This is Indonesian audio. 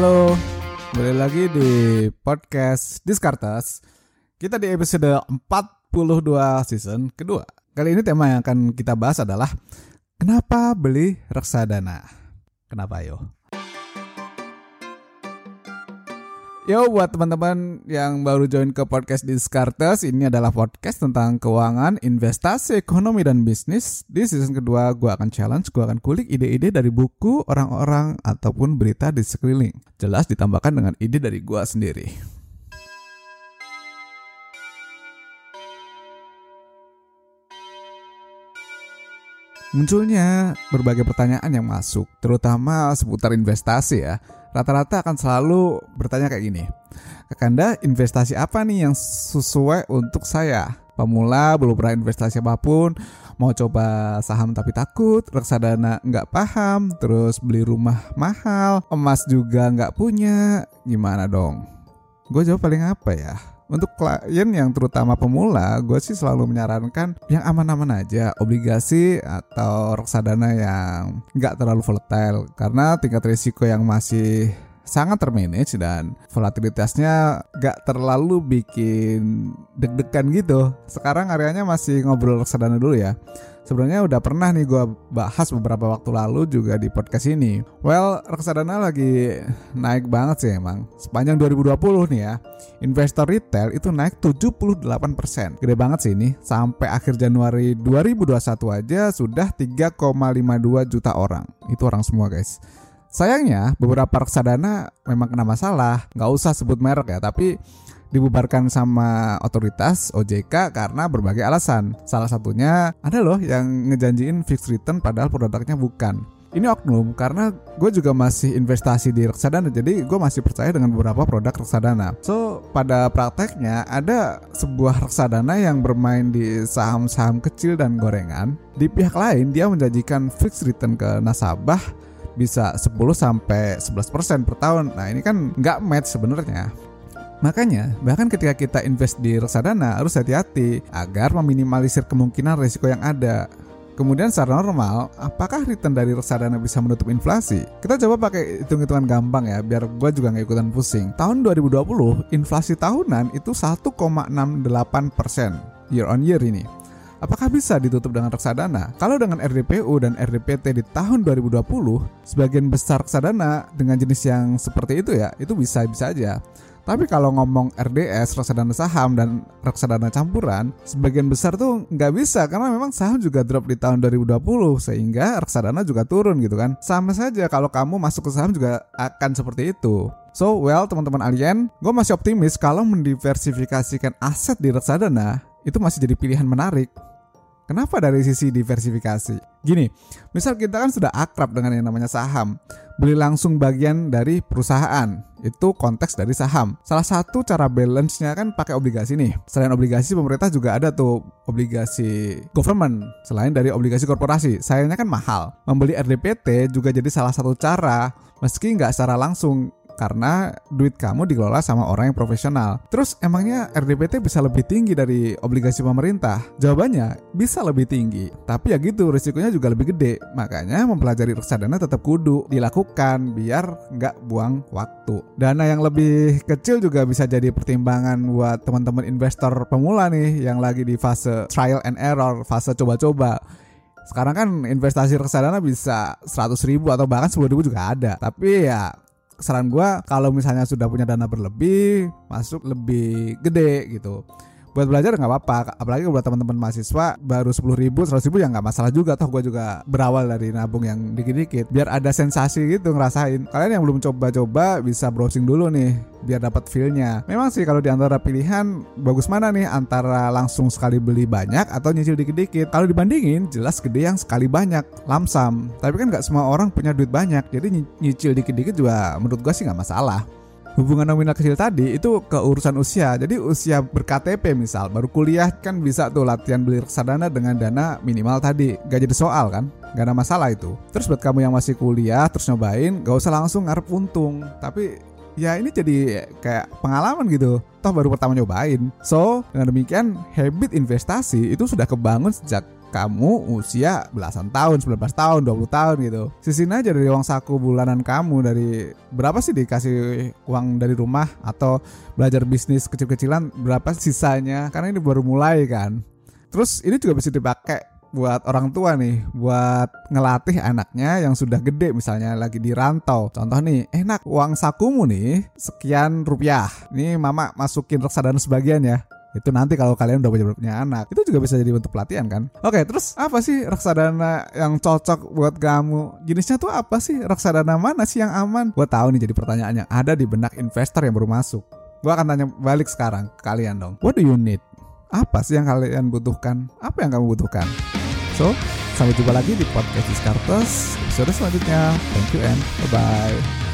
Halo, kembali lagi di podcast Diskartes. Kita di episode 42 season kedua. Kali ini tema yang akan kita bahas adalah Kenapa beli reksadana? Kenapa yo? Yo buat teman-teman yang baru join ke podcast Diskartes Ini adalah podcast tentang keuangan, investasi, ekonomi, dan bisnis. Di season kedua gue akan challenge, gue akan kulik ide-ide dari buku, orang-orang, ataupun berita di sekeliling. Jelas ditambahkan dengan ide dari gue sendiri. Munculnya berbagai pertanyaan yang masuk, terutama seputar investasi ya. Rata-rata akan selalu bertanya kayak gini. Kakanda, investasi apa nih yang sesuai untuk saya? Pemula belum pernah investasi apa pun, mau coba saham tapi takut, reksadana nggak paham, terus beli rumah mahal, emas juga nggak punya, gimana dong? Gue jawab paling apa ya? Untuk klien yang terutama pemula, gue sih selalu menyarankan yang aman-aman aja, obligasi atau reksadana yang nggak terlalu volatile karena tingkat risiko yang masih sangat termanage dan volatilitasnya gak terlalu bikin deg-degan gitu. Sekarang areanya masih ngobrol reksadana dulu ya. Sebenarnya udah pernah nih gue bahas beberapa waktu lalu juga di podcast ini. Well, reksadana lagi naik banget sih emang. Sepanjang 2020 nih ya, investor retail itu naik 78%. Gede banget sih ini. Sampai akhir Januari 2021 aja sudah 3,52 juta orang. Itu orang semua guys. Sayangnya beberapa reksadana memang kena masalah, nggak usah sebut merek ya, tapi dibubarkan sama otoritas OJK karena berbagai alasan. Salah satunya ada loh yang ngejanjiin fixed return padahal produknya bukan. Ini oknum karena gue juga masih investasi di reksadana jadi gue masih percaya dengan beberapa produk reksadana. So pada prakteknya ada sebuah reksadana yang bermain di saham-saham kecil dan gorengan. Di pihak lain dia menjanjikan fixed return ke nasabah bisa 10 sampai 11% per tahun. Nah, ini kan nggak match sebenarnya. Makanya, bahkan ketika kita invest di reksadana harus hati-hati agar meminimalisir kemungkinan risiko yang ada. Kemudian secara normal, apakah return dari reksadana bisa menutup inflasi? Kita coba pakai hitung-hitungan gampang ya, biar gue juga nggak ikutan pusing. Tahun 2020, inflasi tahunan itu 1,68% year on year ini. Apakah bisa ditutup dengan reksadana? Kalau dengan RDPU dan RDPT di tahun 2020, sebagian besar reksadana dengan jenis yang seperti itu ya, itu bisa-bisa aja. Tapi kalau ngomong RDS, reksadana saham dan reksadana campuran, sebagian besar tuh nggak bisa karena memang saham juga drop di tahun 2020 sehingga reksadana juga turun gitu kan. Sama saja kalau kamu masuk ke saham juga akan seperti itu. So well teman-teman alien, gue masih optimis kalau mendiversifikasikan aset di reksadana itu masih jadi pilihan menarik. Kenapa dari sisi diversifikasi? Gini, misal kita kan sudah akrab dengan yang namanya saham, beli langsung bagian dari perusahaan, itu konteks dari saham. Salah satu cara balance-nya kan pakai obligasi nih. Selain obligasi pemerintah juga ada tuh obligasi government selain dari obligasi korporasi. Sayangnya kan mahal. Membeli RDPT juga jadi salah satu cara meski nggak secara langsung karena duit kamu dikelola sama orang yang profesional. Terus emangnya RDPT bisa lebih tinggi dari obligasi pemerintah? Jawabannya bisa lebih tinggi. Tapi ya gitu risikonya juga lebih gede. Makanya mempelajari reksadana tetap kudu dilakukan biar nggak buang waktu. Dana yang lebih kecil juga bisa jadi pertimbangan buat teman-teman investor pemula nih yang lagi di fase trial and error, fase coba-coba sekarang kan investasi reksadana bisa 100 ribu atau bahkan 10 ribu juga ada tapi ya saran gue kalau misalnya sudah punya dana berlebih masuk lebih gede gitu buat belajar nggak apa-apa. Apalagi buat teman-teman mahasiswa baru sepuluh ribu seratus ribu ya nggak masalah juga. Toh gue juga berawal dari nabung yang dikit-dikit. Biar ada sensasi gitu ngerasain. Kalian yang belum coba-coba bisa browsing dulu nih biar dapat feelnya. Memang sih kalau di antara pilihan bagus mana nih? Antara langsung sekali beli banyak atau nyicil dikit-dikit. Kalau dibandingin jelas gede yang sekali banyak. Lamsam tapi kan nggak semua orang punya duit banyak. Jadi nyicil dikit-dikit juga menurut gue sih nggak masalah hubungan nominal kecil tadi itu ke urusan usia. Jadi usia berKTP misal baru kuliah kan bisa tuh latihan beli reksadana dengan dana minimal tadi. Gak jadi soal kan? Gak ada masalah itu. Terus buat kamu yang masih kuliah terus nyobain, gak usah langsung ngarep untung. Tapi ya ini jadi kayak pengalaman gitu. Toh baru pertama nyobain. So dengan demikian habit investasi itu sudah kebangun sejak kamu usia belasan tahun, 19 tahun, 20 tahun gitu. Sisin aja dari uang saku bulanan kamu dari berapa sih dikasih uang dari rumah? Atau belajar bisnis kecil-kecilan berapa sisanya? Karena ini baru mulai kan. Terus ini juga bisa dipakai buat orang tua nih buat ngelatih anaknya yang sudah gede misalnya lagi di rantau contoh nih enak uang sakumu nih sekian rupiah. Ini mama masukin reksadana sebagian ya itu nanti kalau kalian udah punya, anak itu juga bisa jadi bentuk pelatihan kan oke terus apa sih reksadana yang cocok buat kamu jenisnya tuh apa sih reksadana mana sih yang aman gue tahu nih jadi pertanyaan yang ada di benak investor yang baru masuk gue akan tanya balik sekarang ke kalian dong what do you need apa sih yang kalian butuhkan? Apa yang kamu butuhkan? So, sampai jumpa lagi di podcast Discartes episode selanjutnya. Thank you and bye-bye.